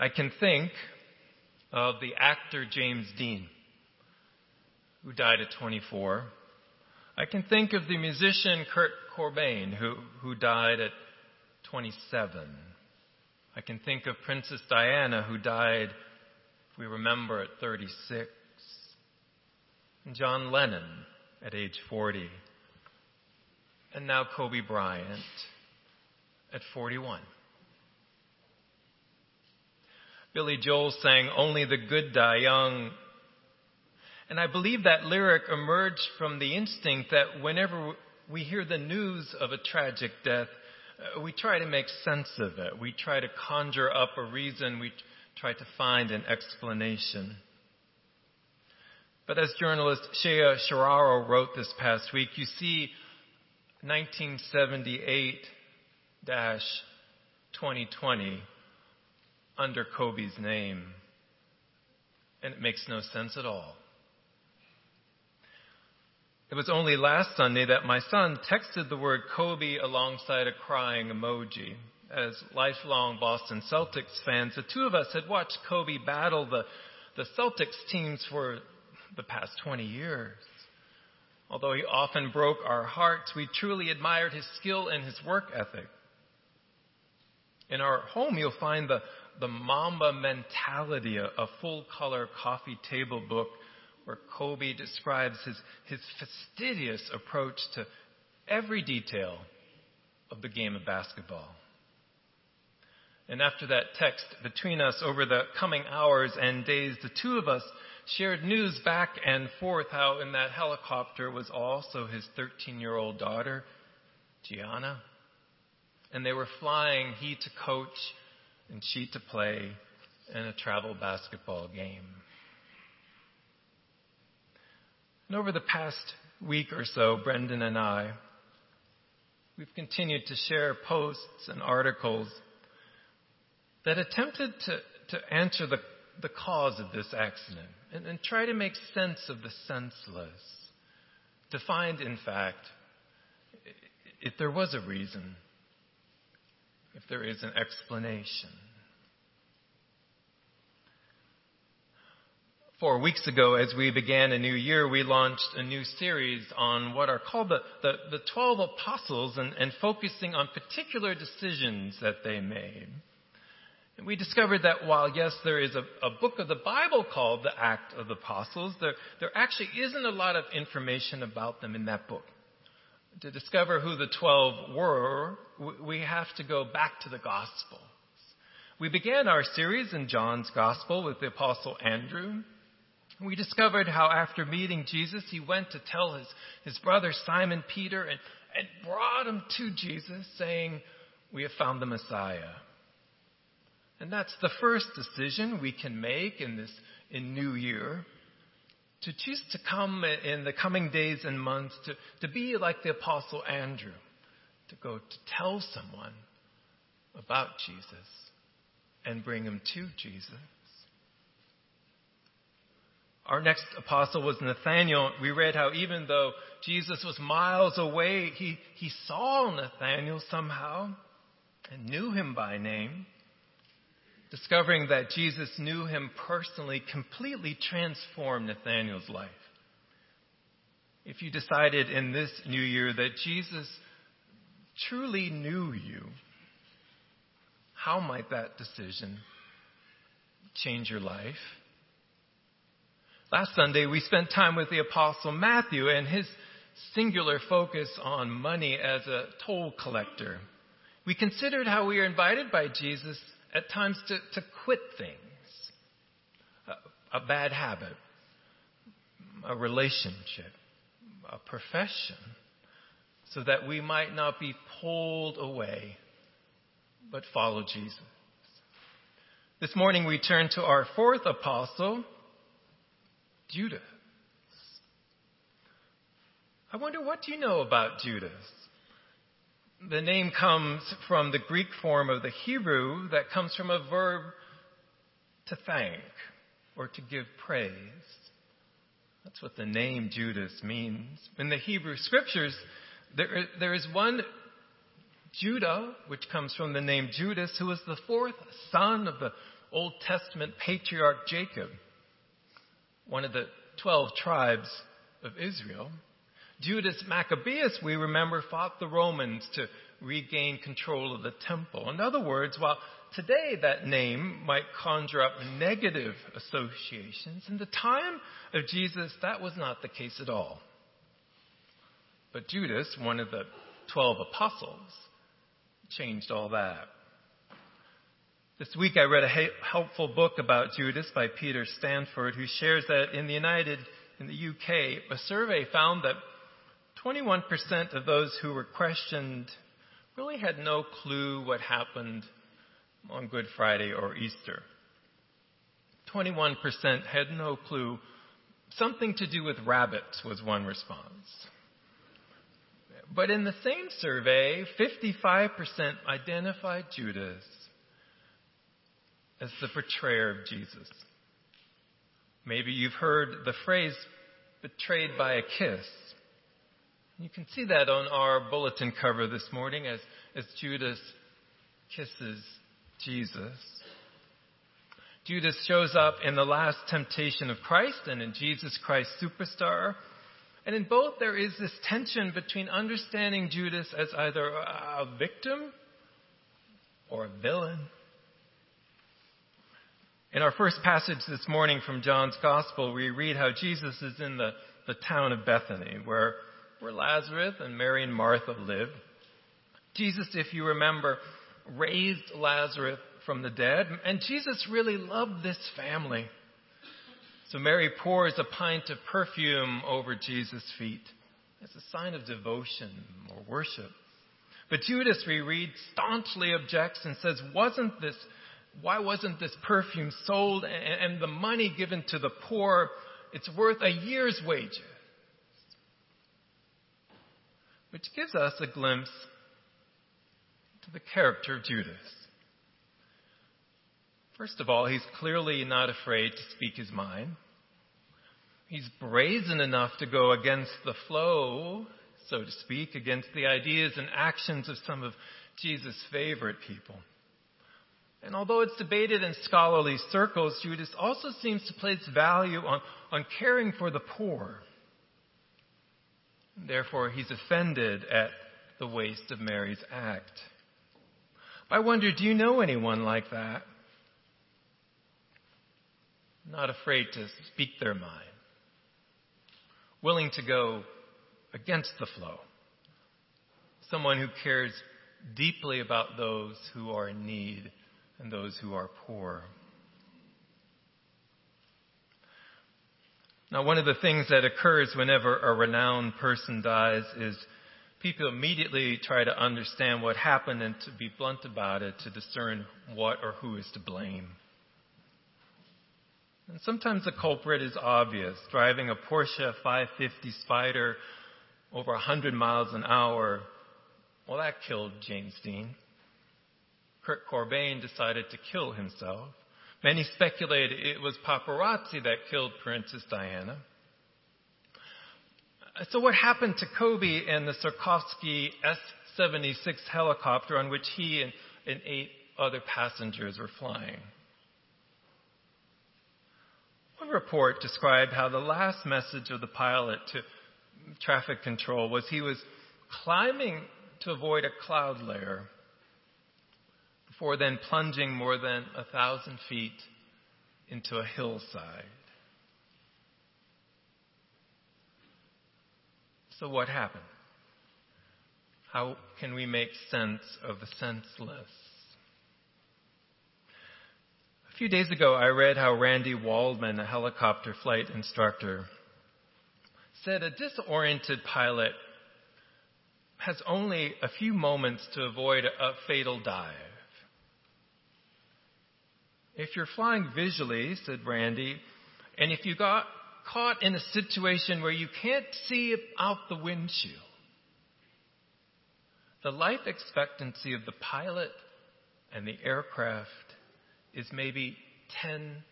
I can think of the actor James Dean, who died at 24. I can think of the musician Kurt Cobain, who, who died at 27. I can think of Princess Diana, who died, if we remember, at 36. And John Lennon at age 40. And now Kobe Bryant at 41. Billy Joel sang, Only the Good Die Young. And I believe that lyric emerged from the instinct that whenever we hear the news of a tragic death, uh, we try to make sense of it. We try to conjure up a reason. We try to find an explanation. But as journalist Shea Serrano wrote this past week, you see 1978 2020 under Kobe's name. And it makes no sense at all. It was only last Sunday that my son texted the word Kobe alongside a crying emoji. As lifelong Boston Celtics fans, the two of us had watched Kobe battle the, the Celtics teams for the past 20 years. Although he often broke our hearts, we truly admired his skill and his work ethic. In our home, you'll find the, the Mamba mentality, a, a full color coffee table book where Kobe describes his, his fastidious approach to every detail of the game of basketball. And after that text between us over the coming hours and days, the two of us shared news back and forth how in that helicopter was also his 13 year old daughter, Gianna. And they were flying, he to coach and she to play in a travel basketball game. And over the past week or so, Brendan and I, we've continued to share posts and articles that attempted to, to answer the, the cause of this accident and, and try to make sense of the senseless. To find, in fact, if there was a reason, if there is an explanation. Four weeks ago, as we began a new year, we launched a new series on what are called the, the, the 12 apostles and, and focusing on particular decisions that they made. And we discovered that while, yes, there is a, a, book of the Bible called the Act of the Apostles, there, there actually isn't a lot of information about them in that book. To discover who the 12 were, we have to go back to the Gospels. We began our series in John's Gospel with the Apostle Andrew. We discovered how after meeting Jesus, he went to tell his, his brother Simon Peter and, and brought him to Jesus saying, we have found the Messiah. And that's the first decision we can make in this in New Year. To choose to come in the coming days and months to, to be like the Apostle Andrew, to go to tell someone about Jesus and bring him to Jesus. Our next apostle was Nathaniel. We read how even though Jesus was miles away, he, he saw Nathaniel somehow and knew him by name. Discovering that Jesus knew him personally completely transformed Nathaniel's life. If you decided in this new year that Jesus truly knew you, how might that decision change your life? Last Sunday, we spent time with the Apostle Matthew and his singular focus on money as a toll collector. We considered how we are invited by Jesus at times to, to quit things a, a bad habit, a relationship, a profession, so that we might not be pulled away, but follow Jesus. This morning we turn to our fourth apostle, Judas. I wonder what do you know about Judas? The name comes from the Greek form of the Hebrew that comes from a verb to thank or to give praise. That's what the name Judas means. In the Hebrew scriptures, there, there is one Judah, which comes from the name Judas, who was the fourth son of the, Old Testament patriarch Jacob, one of the 12 tribes of Israel. Judas Maccabeus, we remember, fought the Romans to regain control of the temple. In other words, while today that name might conjure up negative associations, in the time of Jesus, that was not the case at all. But Judas, one of the 12 apostles, changed all that. This week I read a helpful book about Judas by Peter Stanford, who shares that in the United, in the UK, a survey found that 21% of those who were questioned really had no clue what happened on Good Friday or Easter. 21% had no clue. Something to do with rabbits was one response. But in the same survey, 55% identified Judas as the betrayer of Jesus. Maybe you've heard the phrase betrayed by a kiss. You can see that on our bulletin cover this morning as, as Judas kisses Jesus. Judas shows up in the last temptation of Christ and in Jesus Christ Superstar. And in both, there is this tension between understanding Judas as either a victim or a villain. In our first passage this morning from John's Gospel, we read how Jesus is in the, the town of Bethany, where, where Lazarus and Mary and Martha live. Jesus, if you remember, raised Lazarus from the dead, and Jesus really loved this family. So Mary pours a pint of perfume over Jesus' feet as a sign of devotion or worship. But Judas, we read, staunchly objects and says, wasn't this, why wasn't this perfume sold and, and the money given to the poor? It's worth a year's wages. Which gives us a glimpse to the character of Judas. First of all, he's clearly not afraid to speak his mind. He's brazen enough to go against the flow, so to speak, against the ideas and actions of some of Jesus' favorite people. And although it's debated in scholarly circles, Judas also seems to place value on, on caring for the poor. Therefore, he's offended at the waste of Mary's act. I wonder, do you know anyone like that? Not afraid to speak their mind, willing to go against the flow, someone who cares deeply about those who are in need and those who are poor. Now, one of the things that occurs whenever a renowned person dies is people immediately try to understand what happened and to be blunt about it to discern what or who is to blame. And sometimes the culprit is obvious, driving a Porsche 550 Spider over 100 miles an hour. Well, that killed James Dean. Kurt Cobain decided to kill himself. Many speculate it was paparazzi that killed Princess Diana. So what happened to Kobe and the Sikorsky S-76 helicopter on which he and, and eight other passengers were flying? One report described how the last message of the pilot to traffic control was he was climbing to avoid a cloud layer before then plunging more than a thousand feet into a hillside. So what happened? How can we make sense of the senseless? A few days ago, I read how Randy Waldman, a helicopter flight instructor, said a disoriented pilot has only a few moments to avoid a fatal dive. If you're flying visually, said Randy, and if you got caught in a situation where you can't see out the windshield, the life expectancy of the pilot and the aircraft is maybe 10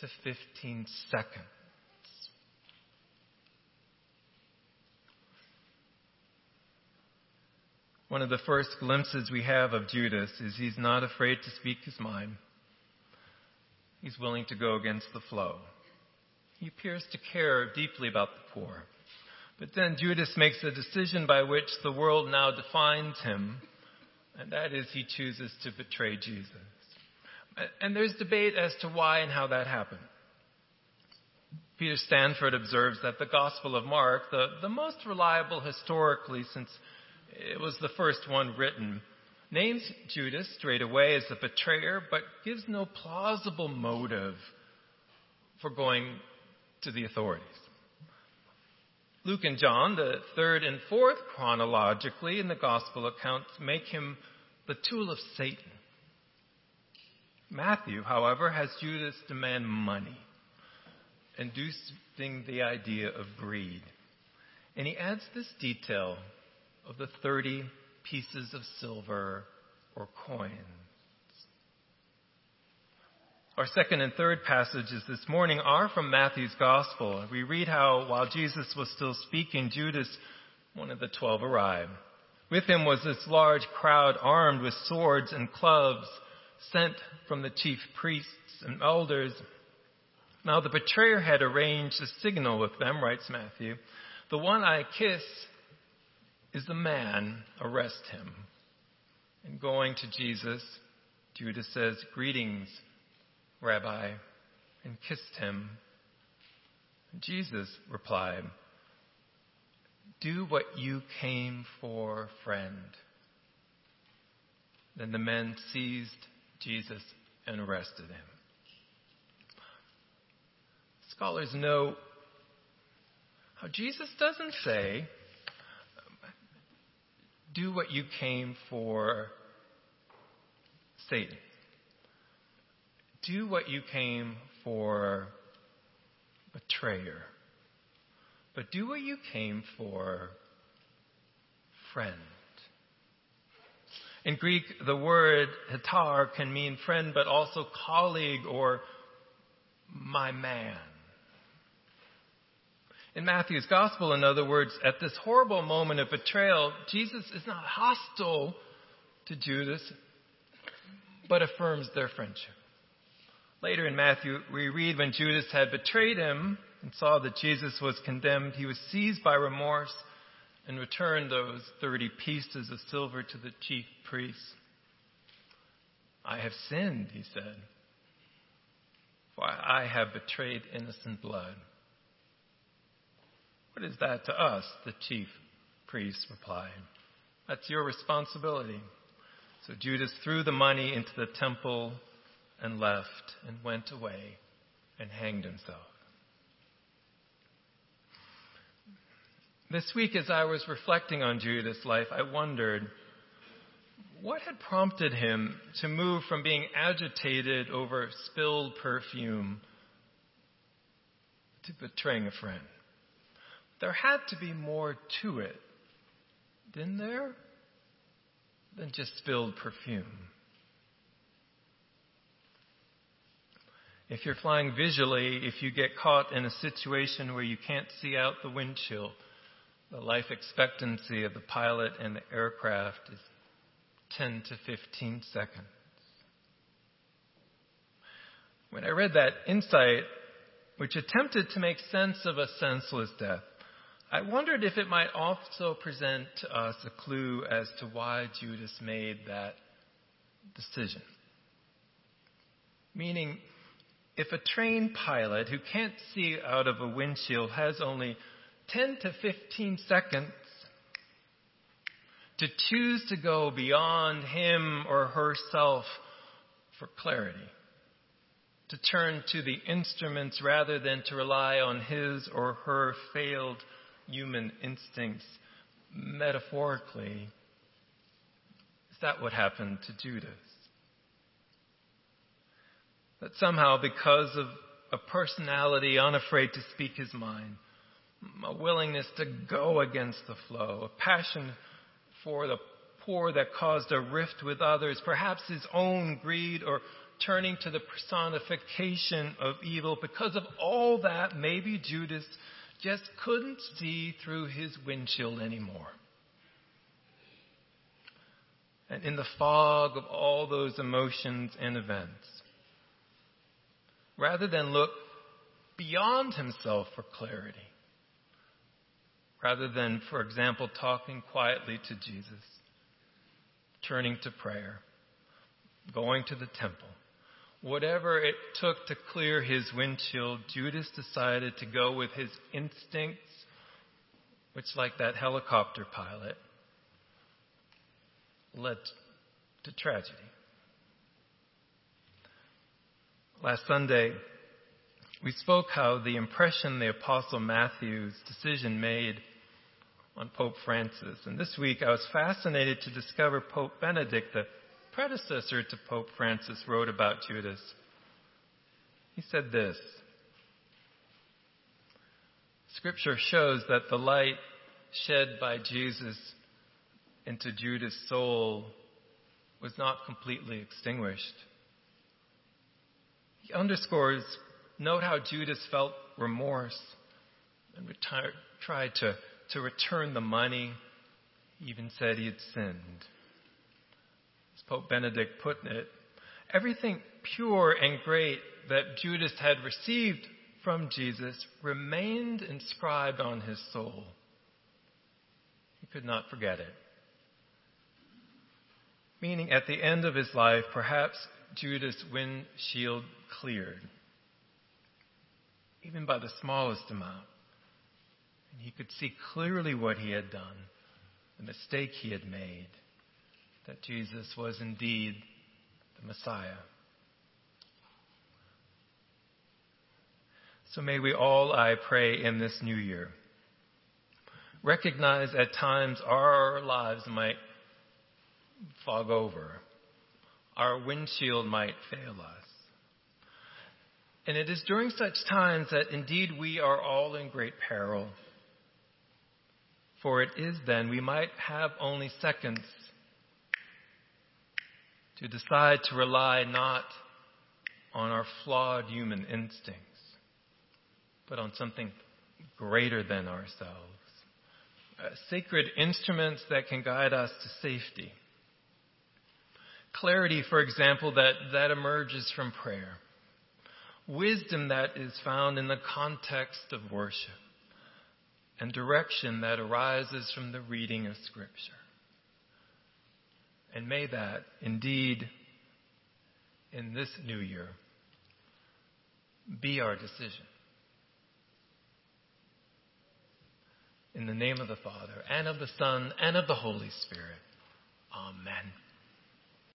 to 15 seconds. One of the first glimpses we have of Judas is he's not afraid to speak his mind. He's willing to go against the flow. He appears to care deeply about the poor. But then Judas makes a decision by which the world now defines him, and that is he chooses to betray Jesus. And there's debate as to why and how that happened. Peter Stanford observes that the Gospel of Mark, the, the most reliable historically since it was the first one written, names Judas straight away as the betrayer, but gives no plausible motive for going to the authorities. Luke and John, the third and fourth chronologically in the gospel accounts, make him the tool of Satan. Matthew, however, has Judas demand money, inducing the idea of greed. And he adds this detail of the 30 pieces of silver or coins. Our second and third passages this morning are from Matthew's Gospel. We read how, while Jesus was still speaking, Judas, one of the twelve, arrived. With him was this large crowd armed with swords and clubs, sent from the chief priests and elders. Now the betrayer had arranged a signal with them, writes Matthew. The one I kiss is the man, arrest him. And going to Jesus, Judas says, Greetings, Rabbi, and kissed him. Jesus replied, Do what you came for, friend. Then the men seized Jesus and arrested him. Scholars know how Jesus doesn't say, do what you came for, Satan. Do what you came for, betrayer. But do what you came for, friend. In Greek, the word hetar can mean friend, but also colleague or my man. In Matthew's gospel, in other words, at this horrible moment of betrayal, Jesus is not hostile to Judas, but affirms their friendship. Later in Matthew, we read when Judas had betrayed him and saw that Jesus was condemned, he was seized by remorse and returned those 30 pieces of silver to the chief priests. I have sinned, he said, for I have betrayed innocent blood. What is that to us? The chief priest replied. That's your responsibility. So Judas threw the money into the temple and left and went away and hanged himself. This week, as I was reflecting on Judas' life, I wondered what had prompted him to move from being agitated over spilled perfume to betraying a friend. There had to be more to it, didn't there? Than just spilled perfume. If you're flying visually, if you get caught in a situation where you can't see out the windshield, the life expectancy of the pilot and the aircraft is 10 to 15 seconds. When I read that insight, which attempted to make sense of a senseless death, I wondered if it might also present to us a clue as to why Judas made that decision. Meaning, if a trained pilot who can't see out of a windshield has only 10 to 15 seconds to choose to go beyond him or herself for clarity, to turn to the instruments rather than to rely on his or her failed human instincts metaphorically. Is that what happened to Judas? That somehow, because of a personality unafraid to speak his mind, a willingness to go against the flow, a passion for the poor that caused a rift with others, perhaps his own greed or turning to the personification of evil. Because of all that, maybe Judas just couldn't see through his windshield anymore. And in the fog of all those emotions and events, rather than look beyond himself for clarity, rather than, for example, talking quietly to Jesus, turning to prayer, going to the temple. Whatever it took to clear his windshield, Judas decided to go with his instincts, which, like that helicopter pilot, led to tragedy. Last Sunday, we spoke how the impression the Apostle Matthew's decision made on Pope Francis. And this week I was fascinated to discover Pope Benedict, the predecessor to Pope Francis, wrote about Judas. He said this Scripture shows that the light shed by Jesus into Judas' soul was not completely extinguished. He underscores note how Judas felt remorse and retired, tried to, to return the money. Even said he had sinned. As Pope Benedict put it, everything pure and great that Judas had received from Jesus remained inscribed on his soul. He could not forget it. Meaning, at the end of his life, perhaps Judas' windshield cleared, even by the smallest amount. And he could see clearly what he had done, the mistake he had made, that Jesus was indeed the Messiah. So may we all, I pray, in this new year, recognize at times our lives might fog over. Our windshield might fail us. And it is during such times that indeed we are all in great peril. For it is then we might have only seconds to decide to rely not on our flawed human instincts, but on something greater than ourselves. Uh, sacred instruments that can guide us to safety. Clarity, for example, that, that emerges from prayer. Wisdom that is found in the context of worship. And direction that arises from the reading of Scripture. And may that indeed, in this new year, be our decision. In the name of the Father, and of the Son, and of the Holy Spirit. Amen.